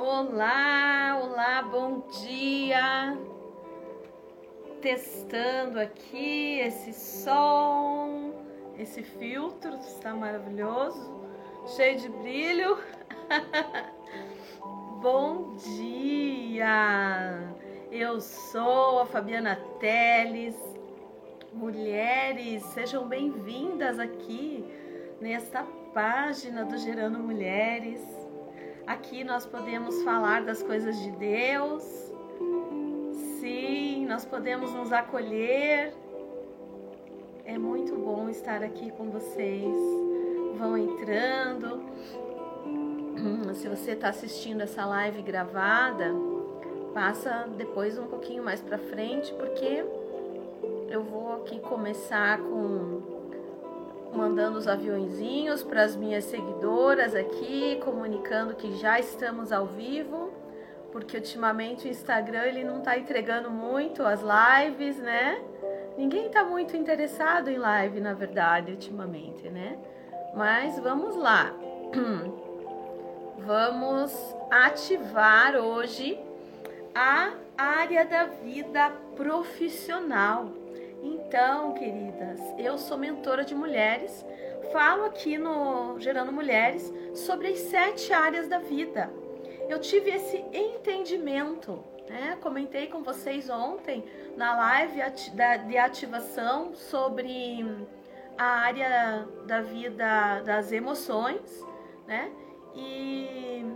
Olá, olá, bom dia. Testando aqui esse som, esse filtro está maravilhoso, cheio de brilho. bom dia. Eu sou a Fabiana Teles. Mulheres, sejam bem-vindas aqui nesta página do Gerando Mulheres. Aqui nós podemos falar das coisas de Deus. Sim, nós podemos nos acolher. É muito bom estar aqui com vocês. Vão entrando. Se você está assistindo essa live gravada, passa depois um pouquinho mais para frente, porque eu vou aqui começar com mandando os aviãozinhos para as minhas seguidoras aqui, comunicando que já estamos ao vivo, porque ultimamente o Instagram ele não está entregando muito as lives, né? Ninguém está muito interessado em live, na verdade, ultimamente, né? Mas vamos lá. Vamos ativar hoje a área da vida profissional. Então, queridas, eu sou mentora de mulheres, falo aqui no Gerando Mulheres sobre as sete áreas da vida. Eu tive esse entendimento, né? Comentei com vocês ontem na live de ativação sobre a área da vida das emoções, né? E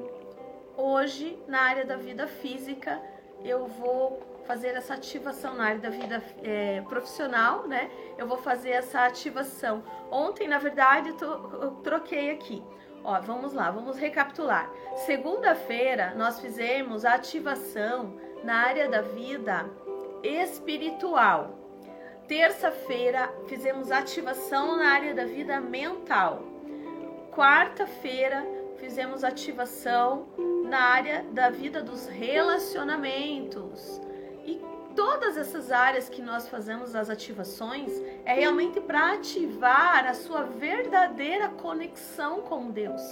hoje, na área da vida física, eu vou fazer essa ativação na área da vida é, profissional, né? Eu vou fazer essa ativação. Ontem, na verdade, eu troquei aqui. Ó, vamos lá, vamos recapitular. Segunda-feira nós fizemos a ativação na área da vida espiritual. Terça-feira fizemos ativação na área da vida mental. Quarta-feira fizemos ativação na área da vida dos relacionamentos todas essas áreas que nós fazemos as ativações é realmente para ativar a sua verdadeira conexão com Deus,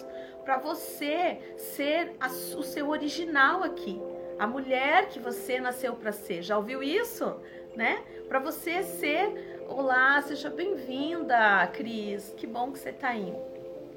para você ser a, o seu original aqui, a mulher que você nasceu para ser. Já ouviu isso? Né? Para você ser, olá, seja bem-vinda, Cris. Que bom que você está aí.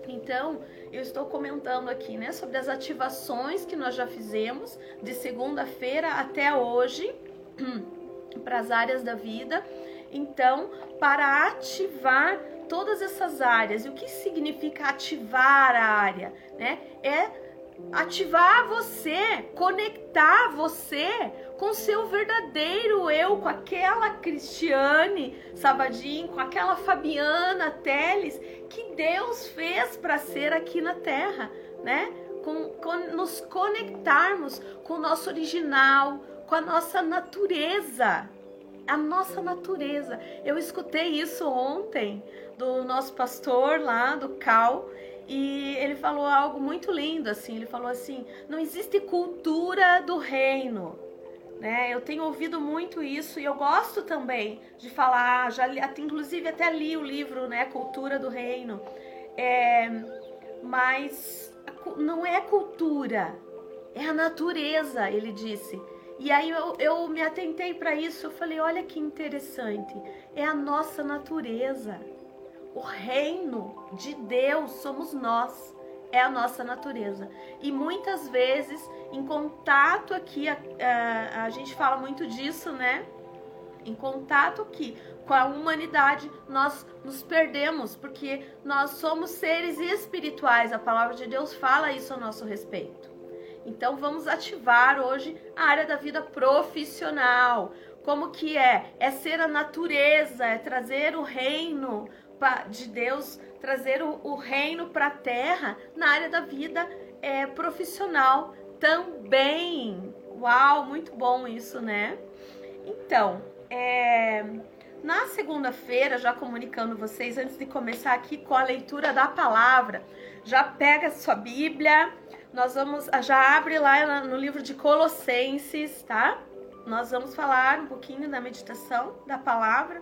Então, eu estou comentando aqui, né, sobre as ativações que nós já fizemos de segunda-feira até hoje para as áreas da vida. Então, para ativar todas essas áreas, e o que significa ativar a área? Né? É ativar você, conectar você com seu verdadeiro eu, com aquela Cristiane Sabadim, com aquela Fabiana Teles que Deus fez para ser aqui na Terra, né? Com, com, nos conectarmos com o nosso original, com a nossa natureza. A nossa natureza. Eu escutei isso ontem do nosso pastor lá, do Cal, e ele falou algo muito lindo assim. Ele falou assim: não existe cultura do reino. Né? Eu tenho ouvido muito isso e eu gosto também de falar, já li, inclusive até li o livro, né, Cultura do Reino. É, mas não é cultura, é a natureza, ele disse. E aí eu, eu me atentei para isso, eu falei, olha que interessante, é a nossa natureza. O reino de Deus somos nós, é a nossa natureza. E muitas vezes, em contato aqui, a, a, a gente fala muito disso, né? Em contato aqui com a humanidade, nós nos perdemos, porque nós somos seres espirituais. A palavra de Deus fala isso a nosso respeito. Então vamos ativar hoje a área da vida profissional. Como que é? É ser a natureza, é trazer o reino de Deus, trazer o, reino para a terra na área da vida é, profissional também. Uau, muito bom isso, né? Então, é, na segunda-feira, já comunicando vocês, antes de começar aqui com a leitura da palavra, já pega sua Bíblia, nós vamos, ah, já abre lá no livro de Colossenses, tá? Nós vamos falar um pouquinho da meditação da palavra.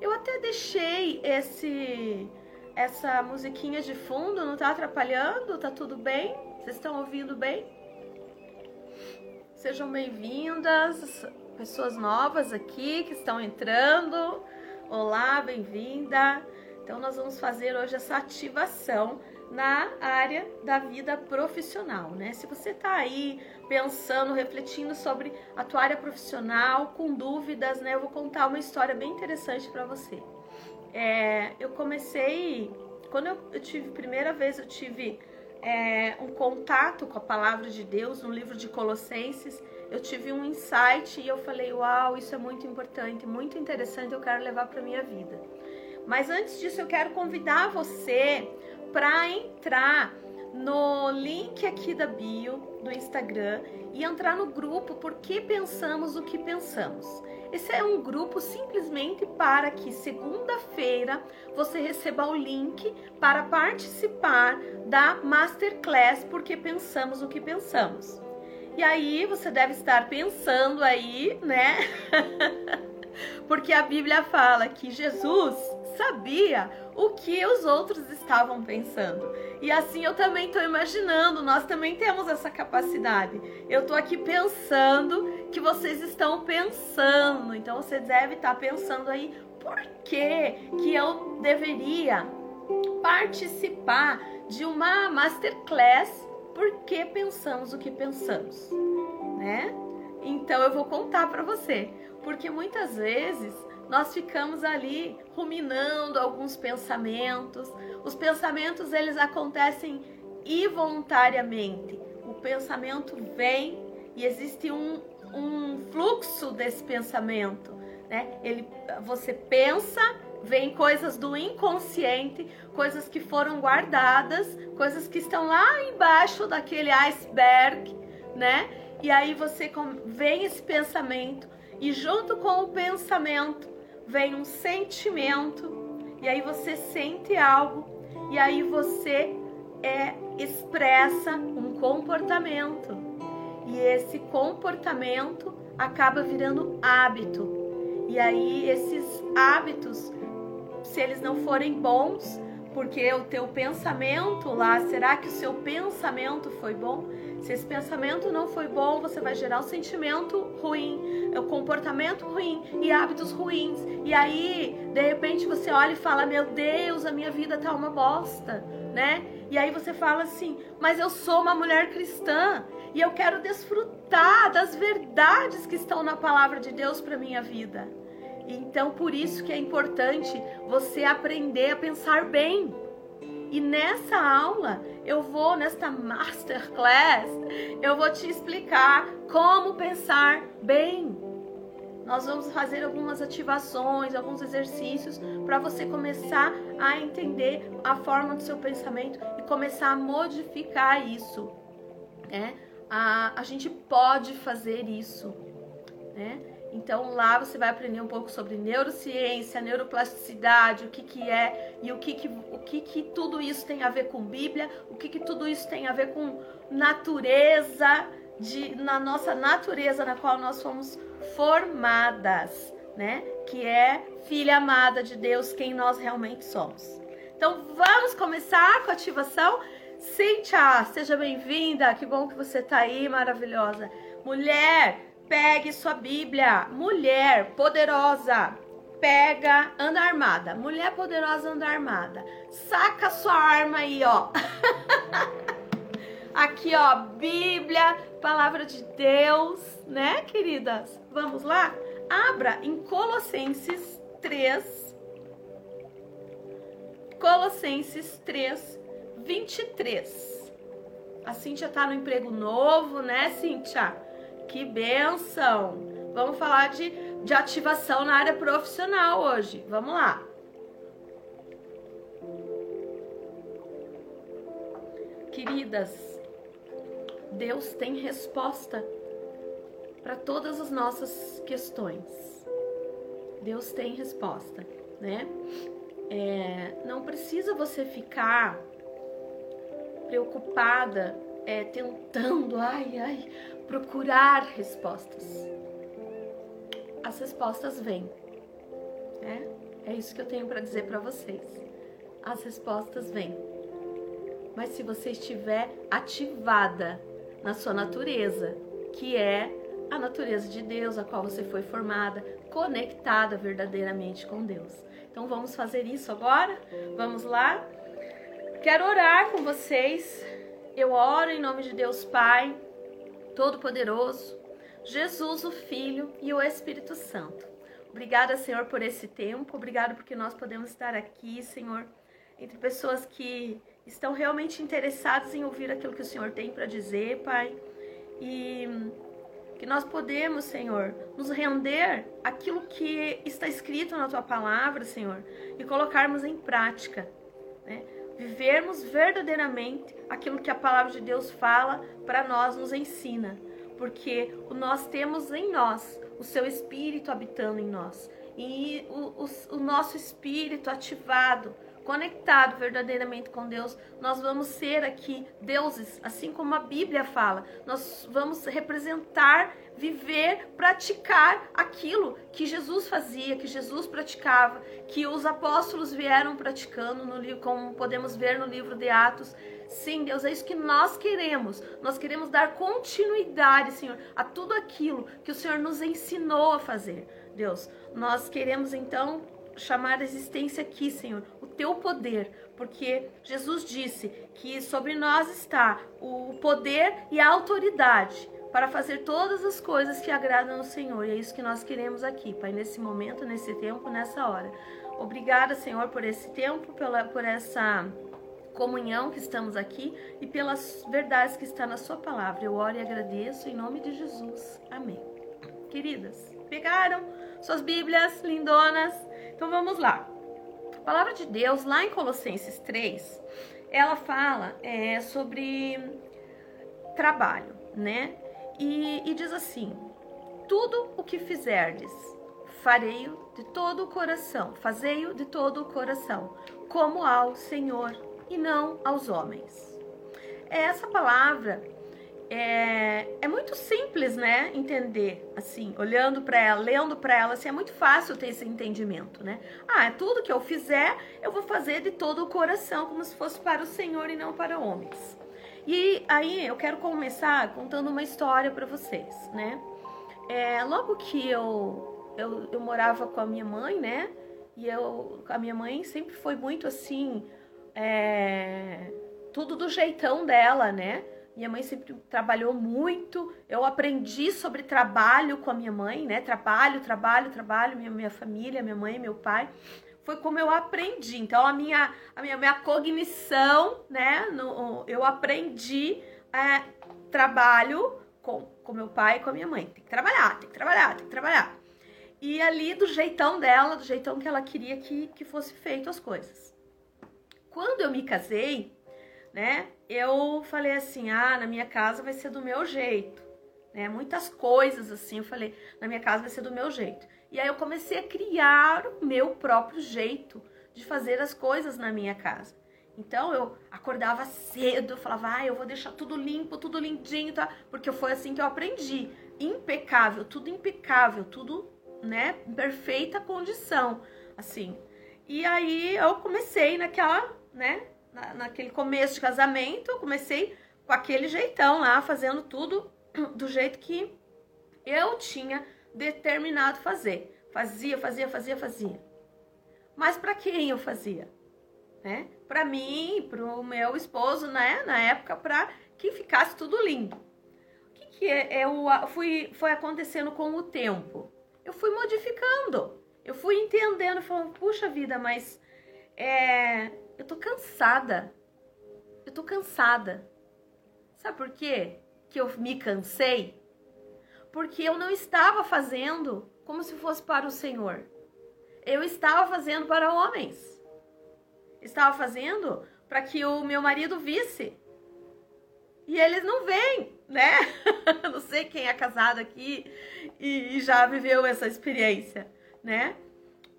Eu até deixei esse essa musiquinha de fundo, não tá atrapalhando? Tá tudo bem? Vocês estão ouvindo bem? sejam bem-vindas, pessoas novas aqui que estão entrando. Olá, bem-vinda. Então, nós vamos fazer hoje essa ativação na área da vida profissional, né? Se você está aí pensando, refletindo sobre a tua área profissional, com dúvidas, né? Eu vou contar uma história bem interessante para você. É, eu comecei, quando eu, eu tive, primeira vez eu tive é, um contato com a palavra de Deus no livro de Colossenses, eu tive um insight e eu falei, uau, isso é muito importante, muito interessante, eu quero levar para minha vida. Mas antes disso, eu quero convidar você para entrar no link aqui da bio do Instagram e entrar no grupo Porque Pensamos o que Pensamos. Esse é um grupo simplesmente para que segunda-feira você receba o link para participar da Masterclass Porque Pensamos o que Pensamos. E aí você deve estar pensando aí, né? Porque a Bíblia fala que Jesus sabia o que os outros estavam pensando. E assim eu também estou imaginando, nós também temos essa capacidade. Eu estou aqui pensando que vocês estão pensando. Então você deve estar pensando aí por que que eu deveria participar de uma masterclass porque pensamos o que pensamos, né? Então eu vou contar para você, porque muitas vezes nós ficamos ali ruminando alguns pensamentos. Os pensamentos eles acontecem involuntariamente. O pensamento vem e existe um, um fluxo desse pensamento, né? Ele, você pensa, vem coisas do inconsciente, coisas que foram guardadas, coisas que estão lá embaixo daquele iceberg, né? E aí você vem esse pensamento e junto com o pensamento vem um sentimento, e aí você sente algo, e aí você é, expressa um comportamento. E esse comportamento acaba virando hábito. E aí esses hábitos, se eles não forem bons, porque o teu pensamento lá, será que o seu pensamento foi bom? Se esse pensamento não foi bom, você vai gerar um sentimento ruim, o um comportamento ruim e hábitos ruins. E aí, de repente, você olha e fala: Meu Deus, a minha vida tá uma bosta, né? E aí você fala assim: Mas eu sou uma mulher cristã e eu quero desfrutar das verdades que estão na palavra de Deus para minha vida. Então, por isso que é importante você aprender a pensar bem. E nessa aula, eu vou nesta masterclass, eu vou te explicar como pensar bem. Nós vamos fazer algumas ativações, alguns exercícios para você começar a entender a forma do seu pensamento e começar a modificar isso. Né? A, a gente pode fazer isso. Né? Então lá você vai aprender um pouco sobre neurociência, neuroplasticidade, o que, que é e o que, que, o que, que tudo isso tem a ver com Bíblia, o que, que tudo isso tem a ver com natureza, de, na nossa natureza na qual nós fomos formadas, né? Que é filha amada de Deus, quem nós realmente somos. Então vamos começar com a ativação. Cíntia, seja bem-vinda, que bom que você está aí, maravilhosa. Mulher, Pegue sua Bíblia. Mulher poderosa. Pega, anda armada. Mulher poderosa anda armada. Saca sua arma aí, ó. Aqui, ó, Bíblia, palavra de Deus, né, queridas? Vamos lá? Abra em Colossenses 3. Colossenses 3, 23. A Cíntia tá no emprego novo, né, Cíntia? Que benção! Vamos falar de, de ativação na área profissional hoje. Vamos lá. Queridas, Deus tem resposta para todas as nossas questões. Deus tem resposta, né? É, não precisa você ficar preocupada, é, tentando, ai, ai, procurar respostas. As respostas vêm. É, é isso que eu tenho para dizer para vocês. As respostas vêm. Mas se você estiver ativada na sua natureza, que é a natureza de Deus, a qual você foi formada, conectada verdadeiramente com Deus. Então vamos fazer isso agora? Vamos lá? Quero orar com vocês. Eu oro em nome de Deus Pai, Todo-Poderoso, Jesus, o Filho e o Espírito Santo. Obrigada, Senhor, por esse tempo. Obrigada porque nós podemos estar aqui, Senhor, entre pessoas que estão realmente interessadas em ouvir aquilo que o Senhor tem para dizer, Pai. E que nós podemos, Senhor, nos render aquilo que está escrito na tua palavra, Senhor, e colocarmos em prática, né? Vivermos verdadeiramente aquilo que a palavra de Deus fala para nós, nos ensina, porque nós temos em nós o seu espírito habitando em nós. E o, o, o nosso espírito ativado conectado verdadeiramente com Deus, nós vamos ser aqui deuses, assim como a Bíblia fala. Nós vamos representar, viver, praticar aquilo que Jesus fazia, que Jesus praticava, que os apóstolos vieram praticando no livro, como podemos ver no livro de Atos. Sim, Deus, é isso que nós queremos. Nós queremos dar continuidade, Senhor, a tudo aquilo que o Senhor nos ensinou a fazer. Deus, nós queremos então chamar a existência aqui, Senhor, o teu poder, porque Jesus disse que sobre nós está o poder e a autoridade para fazer todas as coisas que agradam ao Senhor. E é isso que nós queremos aqui, Pai, nesse momento, nesse tempo, nessa hora. Obrigada, Senhor, por esse tempo, pela, por essa comunhão que estamos aqui e pelas verdades que está na Sua palavra. Eu oro e agradeço em nome de Jesus. Amém. Queridas, pegaram suas Bíblias lindonas? Então vamos lá. A palavra de Deus, lá em Colossenses 3, ela fala é, sobre trabalho, né? E, e diz assim: tudo o que fizerdes, farei-o de todo o coração, fazei-o de todo o coração, como ao Senhor e não aos homens. Essa palavra é, é muito simples, né? Entender, assim, olhando para ela, lendo para ela, assim, é muito fácil ter esse entendimento, né? Ah, é tudo que eu fizer, eu vou fazer de todo o coração, como se fosse para o Senhor e não para homens. E aí eu quero começar contando uma história para vocês, né? É, logo que eu, eu, eu morava com a minha mãe, né? E eu, a minha mãe sempre foi muito assim, é, tudo do jeitão dela, né? Minha mãe sempre trabalhou muito. Eu aprendi sobre trabalho com a minha mãe, né? Trabalho, trabalho, trabalho, minha, minha família, minha mãe, meu pai. Foi como eu aprendi. Então, a minha, a minha, minha cognição, né? No, eu aprendi é, trabalho com, com meu pai e com a minha mãe. Tem que trabalhar, tem que trabalhar, tem que trabalhar. E ali, do jeitão dela, do jeitão que ela queria que, que fosse feito as coisas. Quando eu me casei, né? Eu falei assim: "Ah, na minha casa vai ser do meu jeito". Né? Muitas coisas assim, eu falei: "Na minha casa vai ser do meu jeito". E aí eu comecei a criar o meu próprio jeito de fazer as coisas na minha casa. Então eu acordava cedo, eu falava, ah, eu vou deixar tudo limpo, tudo lindinho, tá? Porque foi assim que eu aprendi. Impecável, tudo impecável, tudo, né, em perfeita condição, assim. E aí eu comecei naquela, né, na, naquele começo de casamento, eu comecei com aquele jeitão lá, fazendo tudo do jeito que eu tinha determinado fazer. Fazia, fazia, fazia, fazia. Mas para quem eu fazia? Né? Para mim, para o meu esposo, né? Na época, para que ficasse tudo lindo. O que, que é, eu fui, foi acontecendo com o tempo? Eu fui modificando. Eu fui entendendo, falando, puxa vida, mas é, eu tô cansada. Eu tô cansada. Sabe por quê? Que eu me cansei? Porque eu não estava fazendo como se fosse para o Senhor. Eu estava fazendo para homens. Estava fazendo para que o meu marido visse. E eles não veem, né? não sei quem é casado aqui e já viveu essa experiência, né?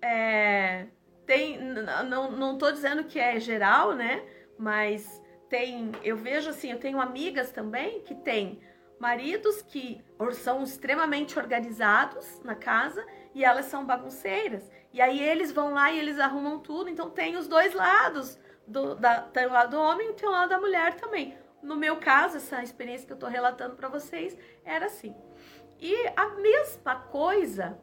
É, tem, não, não dizendo que é geral, né? Mas tem, eu vejo assim, eu tenho amigas também que têm maridos que são extremamente organizados na casa e elas são bagunceiras. E aí eles vão lá e eles arrumam tudo. Então tem os dois lados. Do, da, tem o lado do homem e tem o lado da mulher também. no meu caso, essa experiência que eu estou relatando para vocês era assim. E a mesma coisa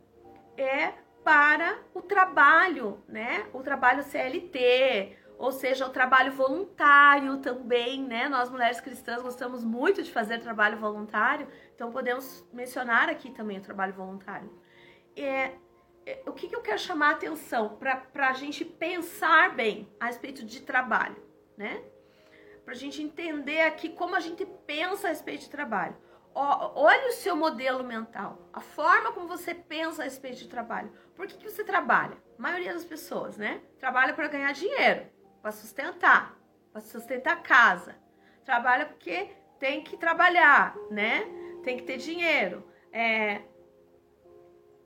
é para o trabalho, né? O trabalho CLT, ou seja, o trabalho voluntário também, né? Nós mulheres cristãs gostamos muito de fazer trabalho voluntário, então podemos mencionar aqui também o trabalho voluntário. É, é, o que, que eu quero chamar a atenção para a gente pensar bem a respeito de trabalho, né? Para a gente entender aqui como a gente pensa a respeito de trabalho. Olhe o seu modelo mental, a forma como você pensa a respeito de trabalho. Por que, que você trabalha? A maioria das pessoas, né? Trabalha para ganhar dinheiro para sustentar, para sustentar a casa. Trabalha porque tem que trabalhar, né? Tem que ter dinheiro. É...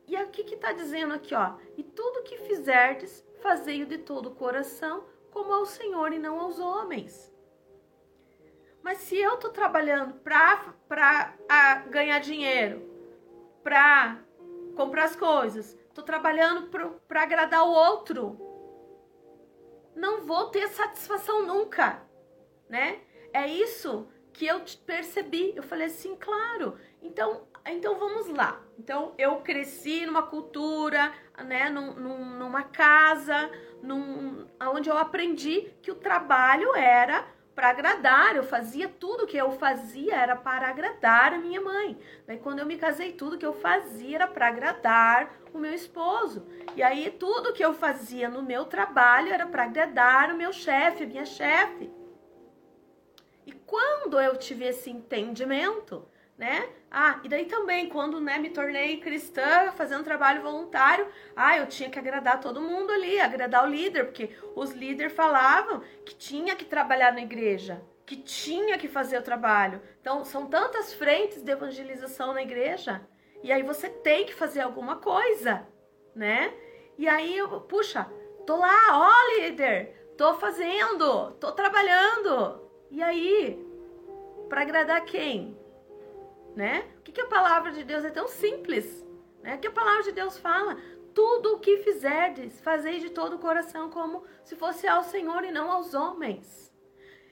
E aqui que está dizendo aqui, ó. E tudo que fizerdes, fazei-o de todo o coração, como ao Senhor e não aos homens. Mas se eu tô trabalhando para ganhar dinheiro, para comprar as coisas, tô trabalhando para agradar o outro, não vou ter satisfação nunca, né? É isso que eu percebi. Eu falei assim, claro. Então, então vamos lá. Então eu cresci numa cultura, né, num, numa casa, num, onde eu aprendi que o trabalho era para agradar. Eu fazia tudo que eu fazia era para agradar a minha mãe. Daí quando eu me casei, tudo que eu fazia era para agradar o meu esposo. E aí tudo que eu fazia no meu trabalho era para agradar o meu chefe, a minha chefe. E quando eu tive esse entendimento, né? Ah, e daí também, quando né, me tornei cristã, fazendo trabalho voluntário, ah, eu tinha que agradar todo mundo ali, agradar o líder, porque os líderes falavam que tinha que trabalhar na igreja, que tinha que fazer o trabalho. Então, são tantas frentes de evangelização na igreja, e aí você tem que fazer alguma coisa, né? E aí eu, puxa, tô lá, ó líder, tô fazendo, tô trabalhando. E aí, para agradar quem? Né? O que, que a palavra de Deus é tão simples, né? O que a palavra de Deus fala? Tudo o que fizerdes, fazei de todo o coração, como se fosse ao Senhor e não aos homens.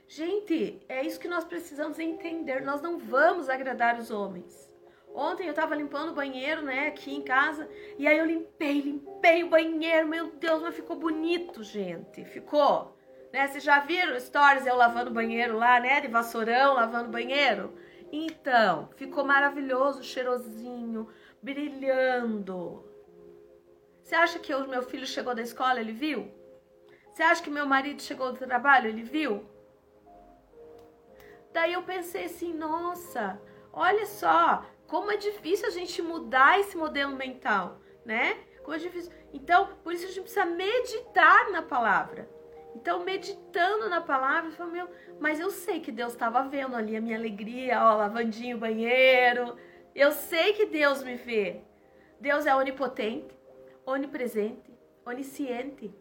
Gente, é isso que nós precisamos entender. Nós não vamos agradar os homens. Ontem eu tava limpando o banheiro, né, aqui em casa, e aí eu limpei, limpei o banheiro. Meu Deus, mas ficou bonito, gente. Ficou. Né? Vocês já viram stories eu lavando o banheiro lá, né, de vassourão, lavando o banheiro? Então, ficou maravilhoso, cheirosinho, brilhando. Você acha que o meu filho chegou da escola, ele viu? Você acha que meu marido chegou do trabalho, ele viu? Daí eu pensei assim, nossa, olha só, como é difícil a gente mudar esse modelo mental, né? Como é difícil. Então, por isso a gente precisa meditar na palavra. Então, meditando na palavra, eu falei, meu, mas eu sei que Deus estava vendo ali a minha alegria, ó, lavandinho banheiro. Eu sei que Deus me vê. Deus é onipotente, onipresente, onisciente.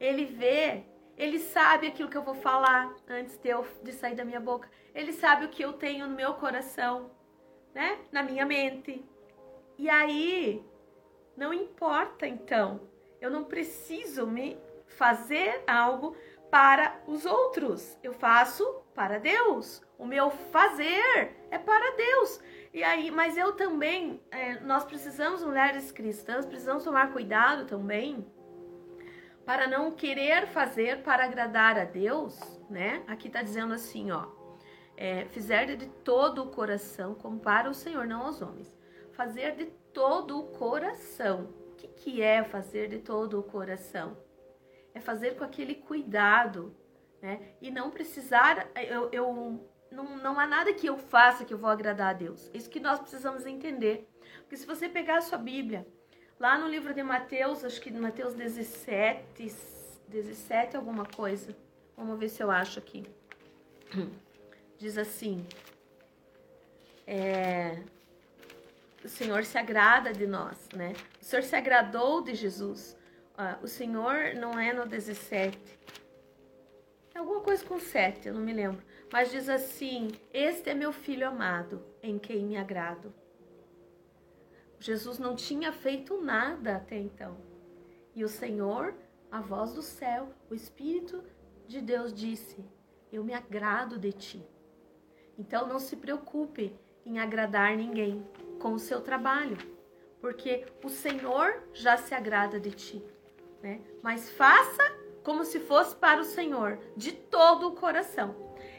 Ele vê, ele sabe aquilo que eu vou falar antes de, eu, de sair da minha boca. Ele sabe o que eu tenho no meu coração, né? Na minha mente. E aí, não importa então. Eu não preciso me fazer algo para os outros. Eu faço para Deus. O meu fazer é para Deus. E aí, mas eu também, é, nós precisamos, mulheres cristãs, precisamos tomar cuidado também para não querer fazer para agradar a Deus, né? Aqui tá dizendo assim, ó, é, fizer de todo o coração, como para o Senhor, não aos homens. Fazer de todo o coração. O que, que é fazer de todo o coração? É fazer com aquele cuidado, né? E não precisar, eu, eu não, não há nada que eu faça que eu vou agradar a Deus. Isso que nós precisamos entender. Porque se você pegar a sua Bíblia, lá no livro de Mateus, acho que Mateus 17, 17 alguma coisa. Vamos ver se eu acho aqui. Diz assim: é, o Senhor se agrada de nós, né? O Senhor se agradou de Jesus. Ah, o Senhor não é no 17. É alguma coisa com 7, eu não me lembro. Mas diz assim: Este é meu filho amado, em quem me agrado. Jesus não tinha feito nada até então. E o Senhor, a voz do céu, o Espírito de Deus disse: Eu me agrado de ti. Então não se preocupe em agradar ninguém com o seu trabalho, porque o Senhor já se agrada de ti, né? Mas faça como se fosse para o Senhor, de todo o coração.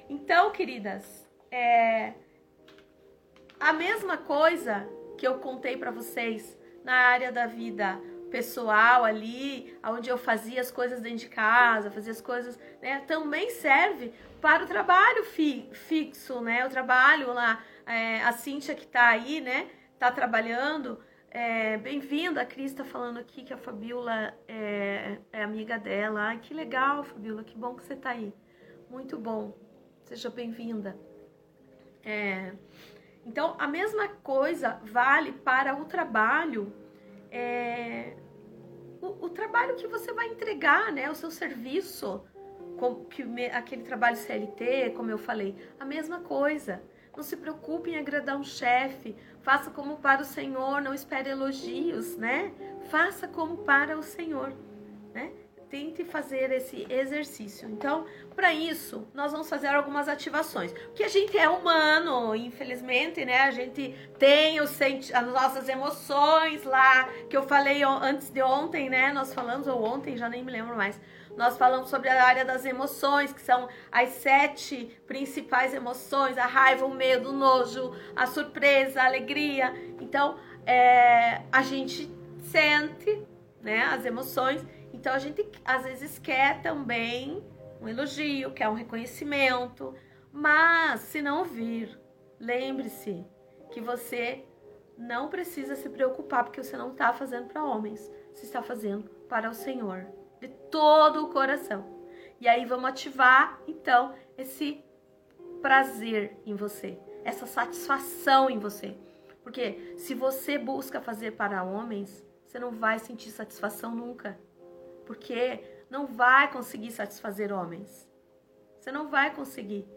Então, queridas, é a mesma coisa que eu contei para vocês na área da vida pessoal ali, onde eu fazia as coisas dentro de casa, fazia as coisas, né, também serve para o trabalho fi, fixo, né, o trabalho lá, é, a Cíntia que tá aí, né, tá trabalhando, é, bem-vinda, a Cris tá falando aqui que a Fabiola é, é amiga dela, ai, que legal, Fabiola, que bom que você tá aí, muito bom, seja bem-vinda. É, então, a mesma coisa vale para o trabalho é, o, o, trabalho que você vai entregar, né? O seu serviço, com, que, aquele trabalho CLT, como eu falei, a mesma coisa. Não se preocupe em agradar um chefe, faça como para o Senhor, não espere elogios, né? Faça como para o Senhor, né? tente fazer esse exercício. Então, para isso, nós vamos fazer algumas ativações. Porque a gente é humano, infelizmente, né? A gente tem os as nossas emoções lá, que eu falei antes de ontem, né? Nós falamos, ou ontem, já nem me lembro mais. Nós falamos sobre a área das emoções, que são as sete principais emoções: a raiva, o medo, o nojo, a surpresa, a alegria. Então, é, a gente sente né, as emoções. Então a gente às vezes quer também um elogio, quer um reconhecimento, mas se não vir, lembre-se que você não precisa se preocupar porque você não está fazendo para homens, você está fazendo para o Senhor de todo o coração. E aí vamos ativar então esse prazer em você, essa satisfação em você. Porque se você busca fazer para homens, você não vai sentir satisfação nunca porque não vai conseguir satisfazer homens. Você não vai conseguir.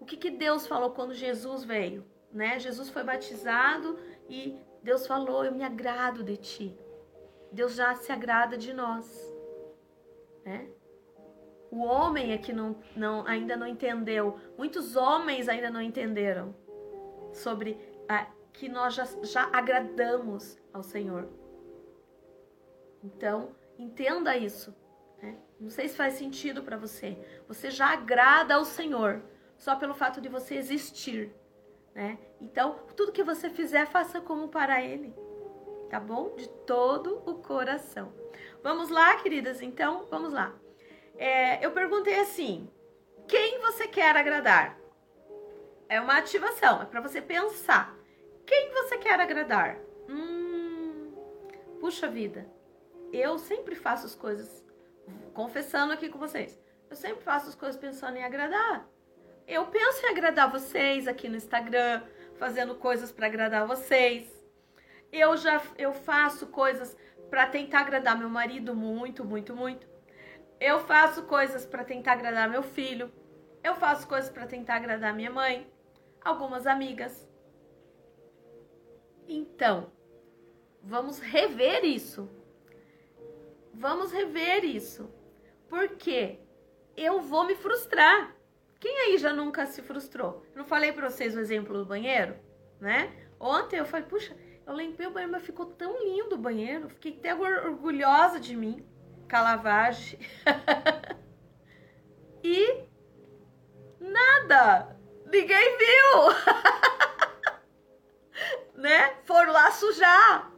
O que, que Deus falou quando Jesus veio? Né? Jesus foi batizado e Deus falou: Eu me agrado de ti. Deus já se agrada de nós. Né? O homem é que não, não, ainda não entendeu. Muitos homens ainda não entenderam sobre a, que nós já, já agradamos ao Senhor. Então, Entenda isso. Né? Não sei se faz sentido para você. Você já agrada ao Senhor só pelo fato de você existir. Né? Então, tudo que você fizer, faça como para Ele. Tá bom? De todo o coração. Vamos lá, queridas? Então, vamos lá. É, eu perguntei assim: quem você quer agradar? É uma ativação, é para você pensar. Quem você quer agradar? Hum, puxa vida, eu sempre faço as coisas, confessando aqui com vocês, eu sempre faço as coisas pensando em agradar. Eu penso em agradar vocês aqui no Instagram, fazendo coisas para agradar vocês. Eu já eu faço coisas para tentar agradar meu marido muito, muito, muito. Eu faço coisas para tentar agradar meu filho. Eu faço coisas para tentar agradar minha mãe, algumas amigas. Então, vamos rever isso. Vamos rever isso. Porque eu vou me frustrar. Quem aí já nunca se frustrou? Eu não falei para vocês o exemplo do banheiro, né? Ontem eu falei, puxa, eu limpei o banheiro, mas ficou tão lindo o banheiro. Fiquei até orgulhosa de mim com a lavagem. e nada. Ninguém viu. né? Foram lá sujar.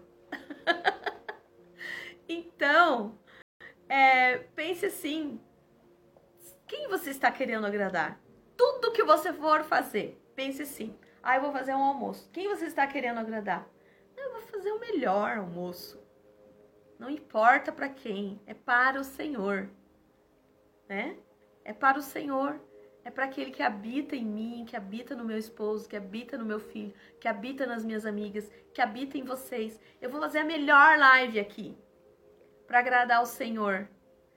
Então, é, pense assim: quem você está querendo agradar? Tudo que você for fazer, pense assim: ah, eu vou fazer um almoço. Quem você está querendo agradar? Eu vou fazer o melhor almoço. Não importa para quem, é para o Senhor, né? É para o Senhor, é para aquele que habita em mim, que habita no meu esposo, que habita no meu filho, que habita nas minhas amigas, que habita em vocês. Eu vou fazer a melhor live aqui para agradar ao Senhor.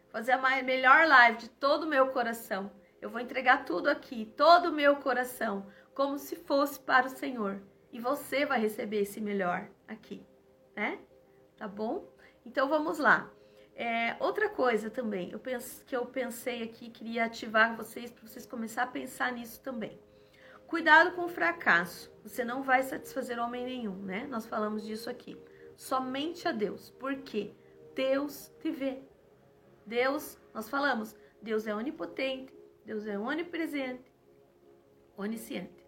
Fazer a melhor live de todo o meu coração. Eu vou entregar tudo aqui, todo o meu coração, como se fosse para o Senhor. E você vai receber esse melhor aqui, né? Tá bom? Então vamos lá. É, outra coisa também, eu penso que eu pensei aqui, queria ativar vocês para vocês começar a pensar nisso também. Cuidado com o fracasso. Você não vai satisfazer homem nenhum, né? Nós falamos disso aqui. Somente a Deus. Por quê? Deus te vê. Deus, nós falamos, Deus é onipotente, Deus é onipresente, onisciente.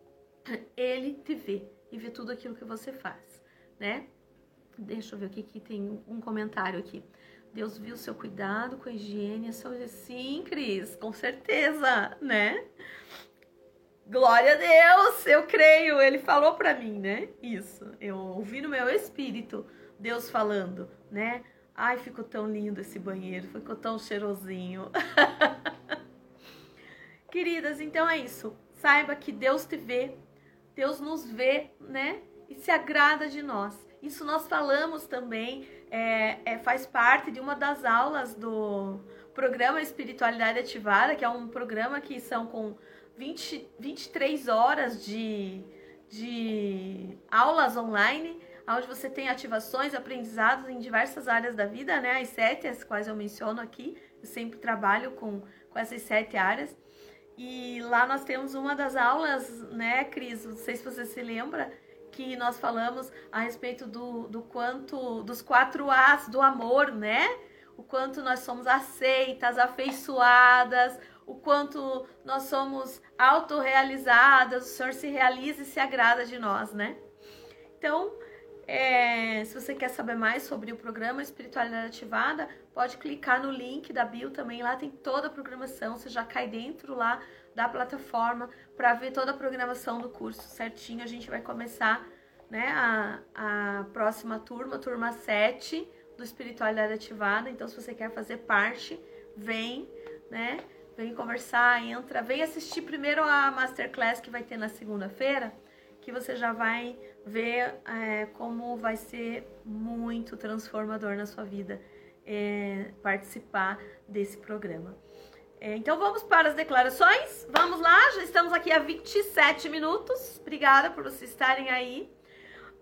Ele te vê e vê tudo aquilo que você faz, né? Deixa eu ver o que tem um comentário aqui. Deus viu seu cuidado com a higiene, a saúde. Sim, Cris, com certeza, né? Glória a Deus, eu creio. Ele falou para mim, né? Isso. Eu ouvi no meu espírito Deus falando, né? Ai, ficou tão lindo esse banheiro, ficou tão cheirosinho. Queridas, então é isso. Saiba que Deus te vê, Deus nos vê, né? E se agrada de nós. Isso nós falamos também, é, é, faz parte de uma das aulas do programa Espiritualidade Ativada, que é um programa que são com 20, 23 horas de, de aulas online, onde você tem ativações, aprendizados em diversas áreas da vida, né? As sete, as quais eu menciono aqui, eu sempre trabalho com, com essas sete áreas. E lá nós temos uma das aulas, né, Cris? Não sei se você se lembra, que nós falamos a respeito do, do quanto, dos quatro As do amor, né? O quanto nós somos aceitas, afeiçoadas, o quanto nós somos autorrealizadas, o Senhor se realiza e se agrada de nós, né? Então, é, se você quer saber mais sobre o programa Espiritualidade Ativada, pode clicar no link da bio também. Lá tem toda a programação. Você já cai dentro lá da plataforma para ver toda a programação do curso certinho. A gente vai começar né, a, a próxima turma, turma 7 do Espiritualidade Ativada. Então, se você quer fazer parte, vem, né? Vem conversar, entra, vem assistir primeiro a masterclass que vai ter na segunda-feira que você já vai ver é, como vai ser muito transformador na sua vida é, participar desse programa. É, então vamos para as declarações. Vamos lá, já estamos aqui há 27 minutos. Obrigada por vocês estarem aí.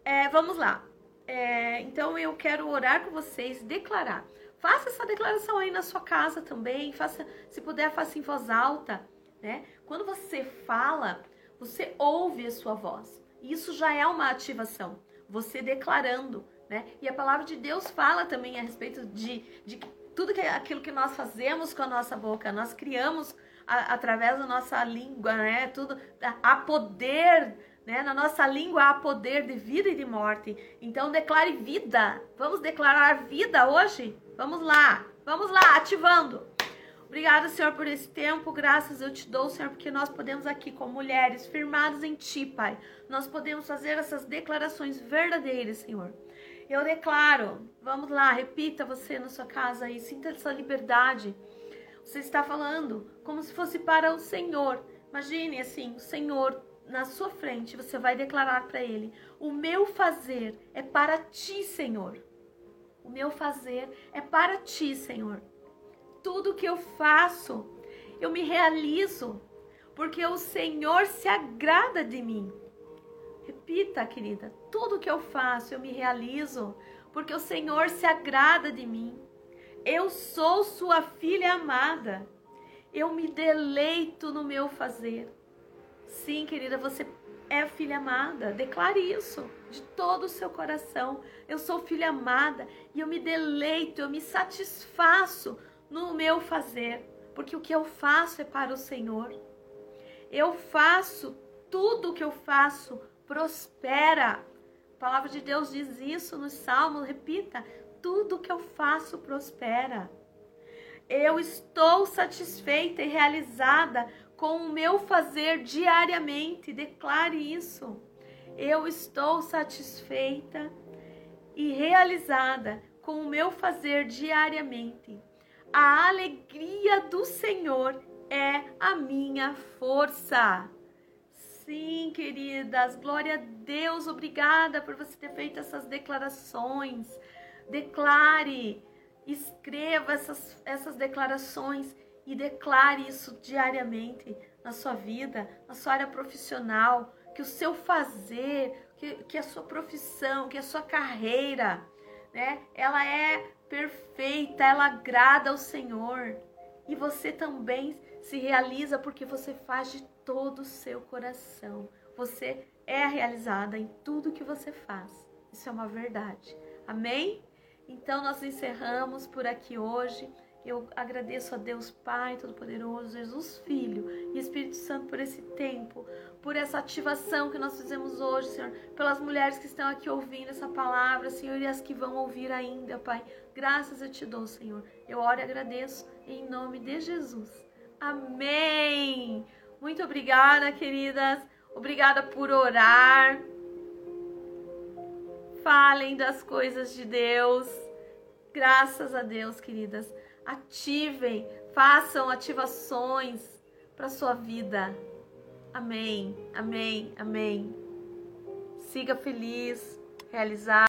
É, vamos lá. É, então eu quero orar com vocês, declarar. Faça essa declaração aí na sua casa também. Faça, se puder, faça em voz alta. Né? Quando você fala, você ouve a sua voz. Isso já é uma ativação. Você declarando, né? E a palavra de Deus fala também a respeito de, de tudo que, aquilo que nós fazemos com a nossa boca, nós criamos a, através da nossa língua, né? Tudo há poder, né? Na nossa língua há poder de vida e de morte. Então declare vida. Vamos declarar vida hoje? Vamos lá. Vamos lá, ativando. Obrigada, Senhor, por esse tempo. Graças eu te dou, Senhor, porque nós podemos aqui, como mulheres, firmadas em Ti, Pai, nós podemos fazer essas declarações verdadeiras, Senhor. Eu declaro, vamos lá, repita você na sua casa aí, sinta essa liberdade. Você está falando como se fosse para o Senhor. Imagine assim, o Senhor na sua frente, você vai declarar para ele: O meu fazer é para ti, Senhor. O meu fazer é para ti, Senhor tudo que eu faço, eu me realizo, porque o Senhor se agrada de mim. Repita, querida, tudo que eu faço, eu me realizo, porque o Senhor se agrada de mim. Eu sou sua filha amada. Eu me deleito no meu fazer. Sim, querida, você é filha amada. Declare isso de todo o seu coração. Eu sou filha amada e eu me deleito, eu me satisfaço no meu fazer, porque o que eu faço é para o Senhor. Eu faço, tudo que eu faço prospera. A palavra de Deus diz isso nos Salmos, repita: tudo que eu faço prospera. Eu estou satisfeita e realizada com o meu fazer diariamente. Declare isso. Eu estou satisfeita e realizada com o meu fazer diariamente. A alegria do Senhor é a minha força. Sim, queridas, glória a Deus, obrigada por você ter feito essas declarações. Declare, escreva essas, essas declarações e declare isso diariamente na sua vida, na sua área profissional, que o seu fazer, que, que a sua profissão, que a sua carreira, né, ela é ela agrada ao Senhor. E você também se realiza porque você faz de todo o seu coração. Você é realizada em tudo que você faz. Isso é uma verdade. Amém? Então nós encerramos por aqui hoje. Eu agradeço a Deus Pai Todo-Poderoso, Jesus Filho e Espírito Santo por esse tempo, por essa ativação que nós fizemos hoje, Senhor, pelas mulheres que estão aqui ouvindo essa palavra, Senhor, e as que vão ouvir ainda, Pai. Graças eu te dou, Senhor. Eu oro e agradeço em nome de Jesus. Amém. Muito obrigada, queridas. Obrigada por orar. Falem das coisas de Deus. Graças a Deus, queridas ativem, façam ativações para sua vida. Amém, amém, amém. Siga feliz, realizar.